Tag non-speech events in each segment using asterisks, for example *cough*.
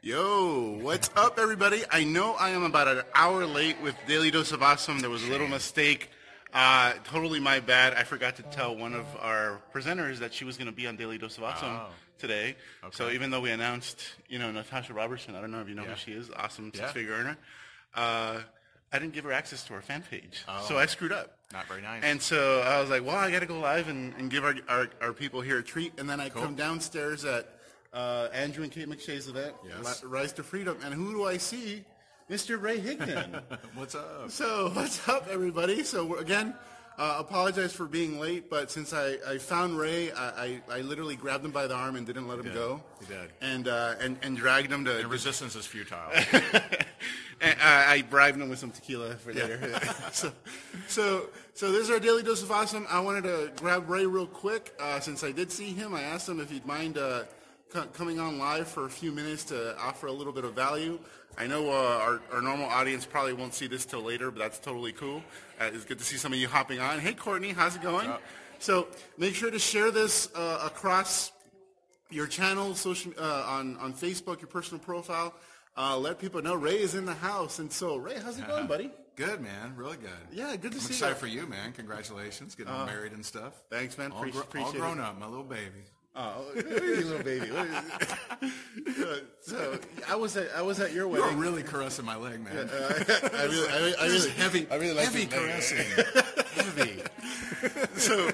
Yo, what's up, everybody? I know I am about an hour late with Daily Dose of Awesome. There was a little mistake. Uh, totally my bad. I forgot to tell one of our presenters that she was going to be on Daily Dose of Awesome Oh. today. So even though we announced, you know, Natasha Robertson, I don't know if you know Yeah. who she is, awesome Yeah. six-figure earner. Uh, I didn't give her access to our fan page, Oh. so I screwed up. Not very nice. And so I was like, well, I got to go live and, and give our, our, our people here a treat. And then I come downstairs at uh, Andrew and Kate McShay's event, Yes. Rise to Freedom. And who do I see? Mr. Ray Higdon. *laughs* What's up? so what's up, everybody? So again, uh, apologize for being late, but since I, I found Ray, I, I, I literally grabbed him by the arm and didn't let him did. go. You did. And, uh, and, and dragged him to... And resistance is futile. *laughs* And I, I bribed him with some tequila for later. *laughs* so, so, so this is our daily dose of awesome. I wanted to grab Ray real quick uh, since I did see him. I asked him if he'd mind uh, coming on live for a few minutes to offer a little bit of value. I know uh, our, our normal audience probably won't see this till later, but that's totally cool. Uh, it's good to see some of you hopping on. Hey, Courtney, how's it going? So make sure to share this uh, across your channel, social uh, on on Facebook, your personal profile. Uh, let people know Ray is in the house. And so, Ray, how's it going, *laughs* buddy? good, man. Really good. Yeah, good to see you. I'm see excited you. for you, man. Congratulations. Getting married and stuff. Thanks, man. All, Appreci- gro- all grown up, my little baby. Oh, you, little baby. Look at you. Uh, so I was at I was at your You're wedding. really caressing my leg, man. *laughs* I really, I really, I really heavy, I really like heavy caressing. *laughs* heavy. So,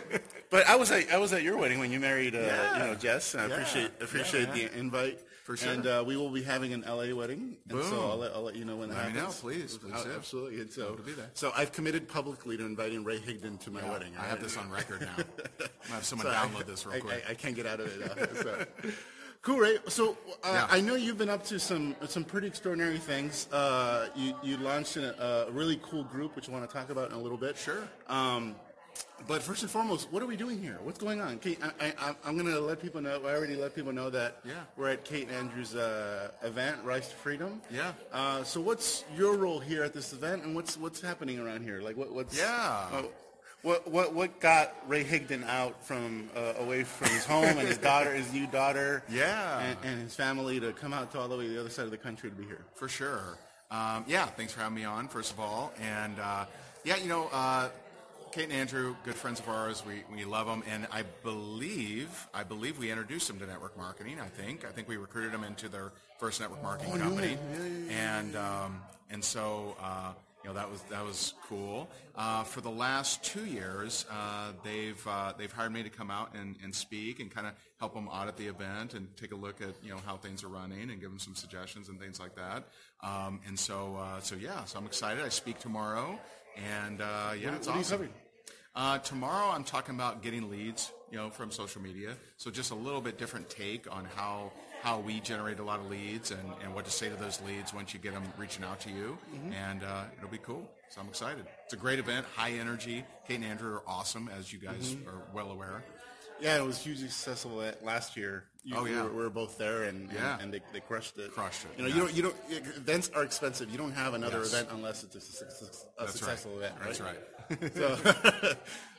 but I was at I was at your wedding when you married, uh, Yeah. you know, Jess. And I Yeah. appreciate appreciate Yeah, the invite. For sure. And uh, we will be having an LA wedding, and so I'll let, I'll let you know when that Let me know, happens. please, please. Absolutely. And so, to be there. so I've committed publicly to inviting Ray Higdon to my wedding. I have this on record now. *laughs* I'm have someone So I- download this *laughs* real I, quick. I, I can't get out of it. Uh, *laughs* so. Cool, Ray. So uh. I know you've been up to some some pretty extraordinary things. Uh, you you launched in a, a really cool group, which I want to talk about in a little bit. Sure. Um, but first and foremost, what are we doing here? What's going on? Kate, I, I, I'm going to let people know. I already let people know that Yeah. we're at Kate and Andrew's uh, event, Rise to Freedom. Yeah. Uh, so what's your role here at this event, and what's what's happening around here? Like what what's Yeah. uh, what what what got Ray Higdon out from uh, away from his home and his daughter, his new daughter, Yeah. and, and his family to come out to all the way to the other side of the country to be here? For sure. Um, yeah, thanks for having me on, first of all. And uh, yeah, you know, uh, Kate and Andrew, good friends of ours. We, we love them. And I believe, I believe we introduced them to network marketing, I think. I think we recruited them into their first network marketing company. And, um, and so, uh, you know, that was, that was cool. Uh, for the last two years, uh, they've, uh, they've hired me to come out and, and speak and kind of help them audit the event and take a look at, you know, how things are running and give them some suggestions and things like that. Um, and so, uh, so yeah, so I'm excited. I speak tomorrow and, uh, yeah, it's what are you awesome. Uh, tomorrow I'm talking about getting leads, you know, from social media. So just a little bit different take on how how we generate a lot of leads and, and what to say to those leads once you get them reaching out to you. And uh, it'll be cool. So I'm excited. It's a great event, high energy. Kate and Andrew are awesome, as you guys are well aware. Yeah, it was hugely successful at- last year. You, Oh, we yeah. were, we were both there, and, and- Yeah. and, they, they crushed it. Crushed it, You know, yeah. you don't, you don't. Events are expensive. You don't have another Yes. event unless it's a, a That's successful right. event, right? That's right. *laughs* So,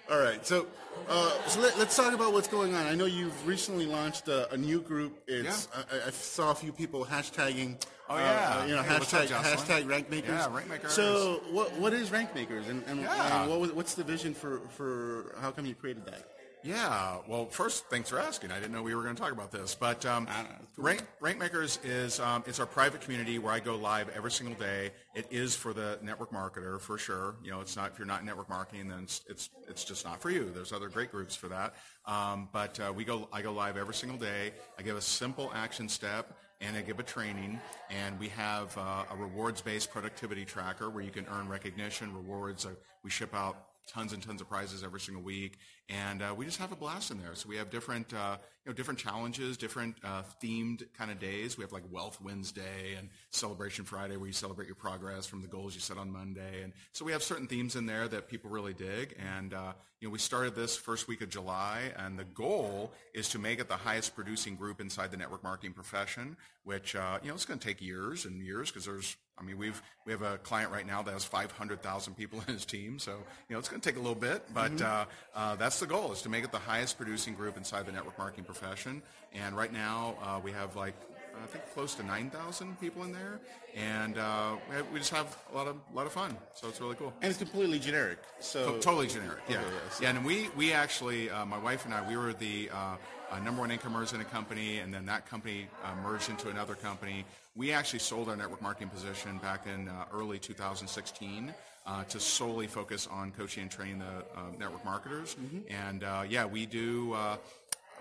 *laughs* all right. So, uh, so let, us talk about what's going on. I know you've recently launched a, a new group. It's Yeah. I, I saw a few people hashtagging. Oh, uh, yeah. uh, you know, Hey, what's up, hashtag Jocelyn? hashtag rank makers. Yeah, rank makers. So, what what is rank makers, and, and, Yeah. and what was, what's the vision for for how come you created that? Yeah. Well, first, thanks for asking. I didn't know we were going to talk about this, but um, I don't know. It's cool. Rank, Rank Makers is um, it's our private community where I go live every single day. It is for the network marketer for sure. You know, it's not if you're not in network marketing, then it's it's, it's just not for you. There's other great groups for that. Um, but uh, we go I go live every single day. I give a simple action step and I give a training, and we have uh, a rewards-based productivity tracker where you can earn recognition, rewards. Uh, we ship out tons and tons of prizes every single week, and uh, we just have a blast in there. So we have different, uh, you know, different challenges, different uh, themed kind of days. We have like Wealth Wednesday and Celebration Friday, where you celebrate your progress from the goals you set on Monday, and so we have certain themes in there that people really dig. And uh, you know, we started this first week of July, and the goal is to make it the highest producing group inside the network marketing profession. Which uh, you know, it's going to take years and years because there's I mean, we've we have a client right now that has 500,000 people in his team, so you know it's going to take a little bit, but uh, uh, that's the goal is to make it the highest producing group inside the network marketing profession. And right now uh, we have like I think close to 9,000 people in there, and uh, we just have a lot of lot of fun. So it's really cool. And it's completely generic. So To- totally generic. Yeah, Okay, yeah, so- yeah. And we we actually, uh, my wife and I, we were the uh, uh, number one incomers in a company, and then that company uh, merged into another company. We actually sold our network marketing position back in uh, early 2016 uh, to solely focus on coaching and training the uh, network marketers. And uh, yeah, we do.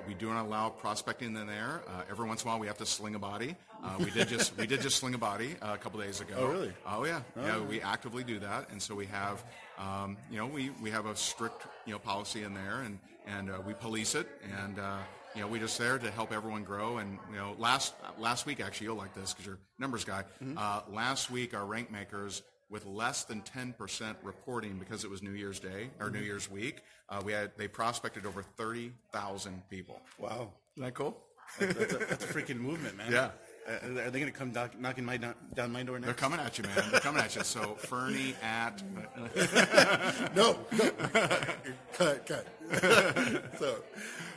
We do not allow prospecting in there. Uh, every once in a while, we have to sling a body. Uh, we did just we did just sling a body uh, a couple days ago. Oh, really? Oh yeah, yeah. We actively do that, and so we have, um, you know, we, we have a strict you know policy in there, and and uh, we police it, and uh, you know we're just there to help everyone grow. And you know, last last week actually you'll like this because you're numbers guy. Uh, last week our rank makers with less than 10% reporting because it was New Year's Day or New Year's week. Uh, we had they prospected over 30,000 people. wow, Isn't that cool? that's a, that's a freaking movement, man. Yeah. Uh, are they going to come knock, knocking my down, down my door next? They're coming at you, man. They're coming at you. So Fernie at *laughs* no, no. *laughs* cut, cut. *laughs* so,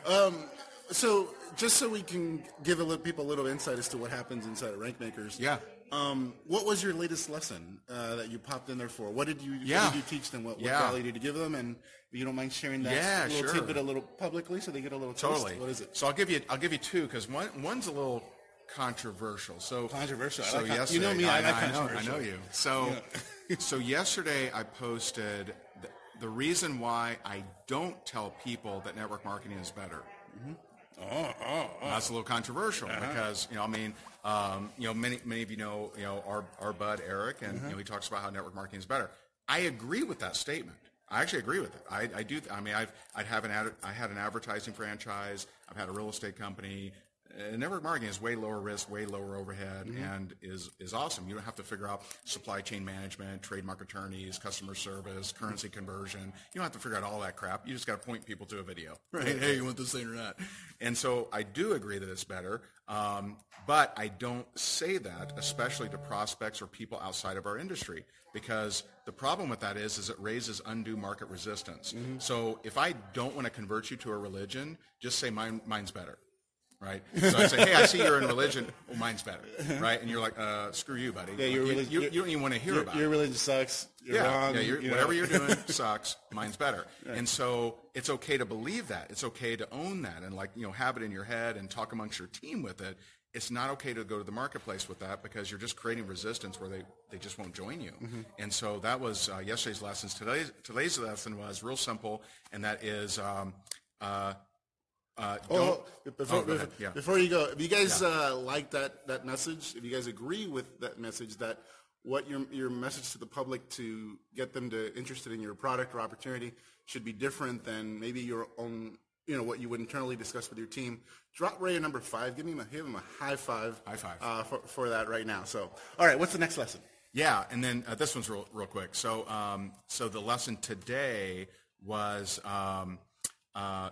um, so just so we can give a little, people a little insight as to what happens inside of Rank Makers. Yeah. Um, what was your latest lesson uh, that you popped in there for? What did you Yeah. what did you teach them? What, what Yeah. value did you give them? And you don't mind sharing that Yeah, little sure. tidbit a little publicly, so they get a little taste? Totally. What is it? So I'll give you I'll give you two because one one's a little controversial. So Controversial. I So like yesterday, you know me, I like I know, I know you. So *laughs* so yesterday I posted the, the reason why I don't tell people that network marketing is better. That's a little controversial because you know I mean um, you know many many of you know you know our our bud Eric and you know he talks about how network marketing is better. I agree with that statement. I actually agree with it. I, I do. I mean, I've I'd have an ad, I had an advertising franchise. I've had a real estate company. Uh, network marketing is way lower risk, way lower overhead, and is is awesome. You don't have to figure out supply chain management, trademark attorneys, customer service, currency conversion. You don't have to figure out all that crap. You just got to point people to a video. *laughs* Right? hey, you want this thing or not? And so I do agree that it's better, um, but I don't say that, especially to prospects or people outside of our industry, because the problem with that is, is it raises undue market resistance. So if I don't want to convert you to a religion, just say mine, mine's better right? So I say, hey, I see you're in religion. Well, mine's better, right? And you're like, uh, screw you, buddy. Yeah, your you, religion- you, you don't even want to hear Your, about your it. Your religion sucks. You're yeah, wrong. yeah you're, you know. whatever you're doing *laughs* sucks. Mine's better. And so it's okay to believe that. It's okay to own that and like, you know, have it in your head and talk amongst your team with it. It's not okay to go to the marketplace with that because you're just creating resistance where they, they just won't join you. Mm-hmm. And so that was uh, yesterday's lessons. Today's, today's lesson was real simple, and that is um, uh, uh, Oh, before, Oh, before, Yeah. before you go, if you guys uh, like that, that message, if you guys agree with that message, that what your, your message to the public to get them to interested in your product or opportunity should be different than maybe your own, you know, what you would internally discuss with your team, drop Ray a number five. Give him a, give him a high five. High five. Uh, for, for that right now. So, all right, what's the next lesson? Yeah, and then uh, this one's real, real quick. So, um, so the lesson today was um, uh,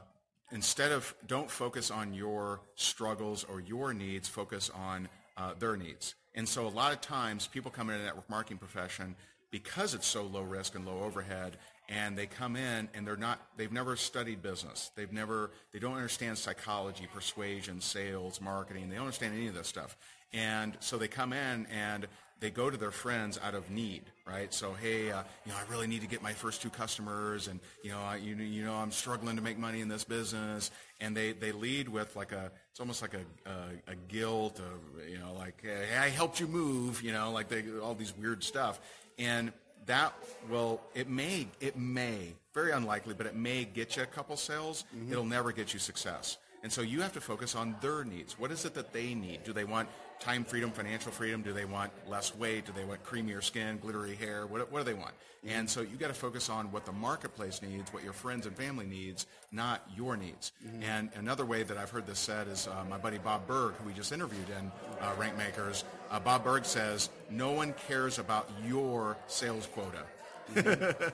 instead of don't focus on your struggles or your needs, focus on uh, their needs. And so, a lot of times, people come into the network marketing profession because it's so low risk and low overhead, and they come in and they're not they've never studied business. They've never they don't understand psychology persuasion sales marketing. They don't understand any of this stuff. And so they come in and they go to their friends out of need right? So hey uh, you know i really need to get my first two customers and you know I, you, you know i'm struggling to make money in this business. And they they lead with like a it's almost like a a, a guilt of you know like hey, i helped you move you know like they all these weird stuff. And that will it may it may very unlikely but it may get you a couple sales. It'll never get you success. And so you have to focus on their needs. What is it that they need? Do they want time freedom financial freedom? Do they want less weight? Do they want creamier skin glittery hair? What, what do they want? And so you got to focus on what the marketplace needs what your friends and family needs not your needs. And another way that i've heard this said is uh, my buddy bob burg who we just interviewed in uh, rank makers uh, bob burg says no one cares about your sales quota *laughs*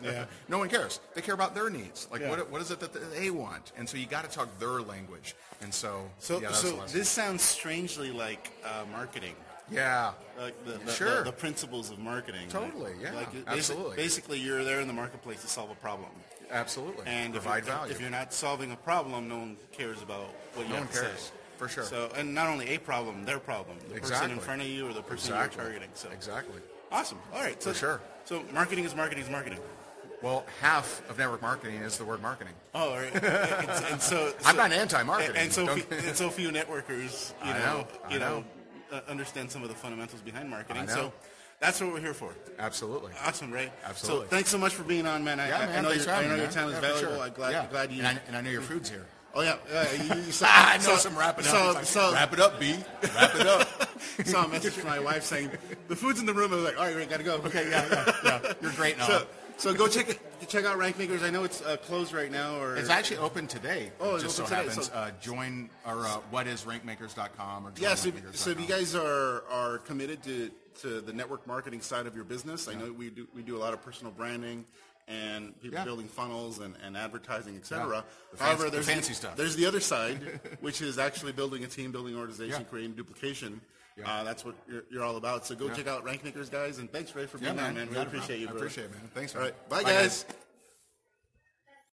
Yeah. no one cares. They care about their needs. Like, Yeah. what, what is it that they want? And so you got to talk their language. And so, So, yeah, so this sounds strangely like uh, marketing. yeah, Like the, the, Sure. the, the principles of marketing. Totally, yeah, Like it- absolutely. Basically, you're there in the marketplace to solve a problem. absolutely. And if provide you're, value. if you're not solving a problem, no one cares about what you no have one to cares. say. For sure. So, and not only a problem, their problem, the person in front of you or the person Exactly. you're targeting. So, Exactly. awesome. All right. So, For sure. So, marketing is marketing is marketing. Well, half of network marketing is the word marketing. Oh, all right. and, and so, *laughs* I'm so- not anti-marketing. And, so, fe- and so few networkers, you know, know, you know, know. Uh, understand some of the fundamentals behind marketing. So, that's what we're here for. Absolutely. Awesome, Ray. Absolutely. So, thanks so much for being on, man. I, Yeah, I, man. I know, your, I know your time is Yeah, valuable. sure. I'm glad, yeah. glad you. And I, and I know your food's here. oh yeah, yeah. You, you *laughs* saw, I know so, some wrapping up. So, like, so, wrap it up, B. Wrap it up. *laughs* *laughs* saw a message from my wife saying the food's in the room. I was like, all right, Ray, gotta go. Okay, yeah, yeah, yeah. You're great. So, so go check it, check out Rank Makers. I know it's uh, closed right now, or It's actually open today. Oh, it's just open so today, happens. so- uh, join or uh, whatisrankmakers.com or join Yeah, so, if- rankmakers.com. so if you guys are, are committed to, to the network marketing side of your business, I know we do we do a lot of personal branding and people Yeah. building funnels and, and advertising, etc. Yeah. The However, fancy- the there's fancy stuff. There's the other side, *laughs* which is actually building a team, building an organization, Yeah. creating duplication. Yeah. Uh, that's what you're, you're all about. So go Yeah. check out Rank Makers, guys, and thanks, Ray, for being man. on, man. We appreciate you, brother. I appreciate it, man. Thanks, All right, bye, guys.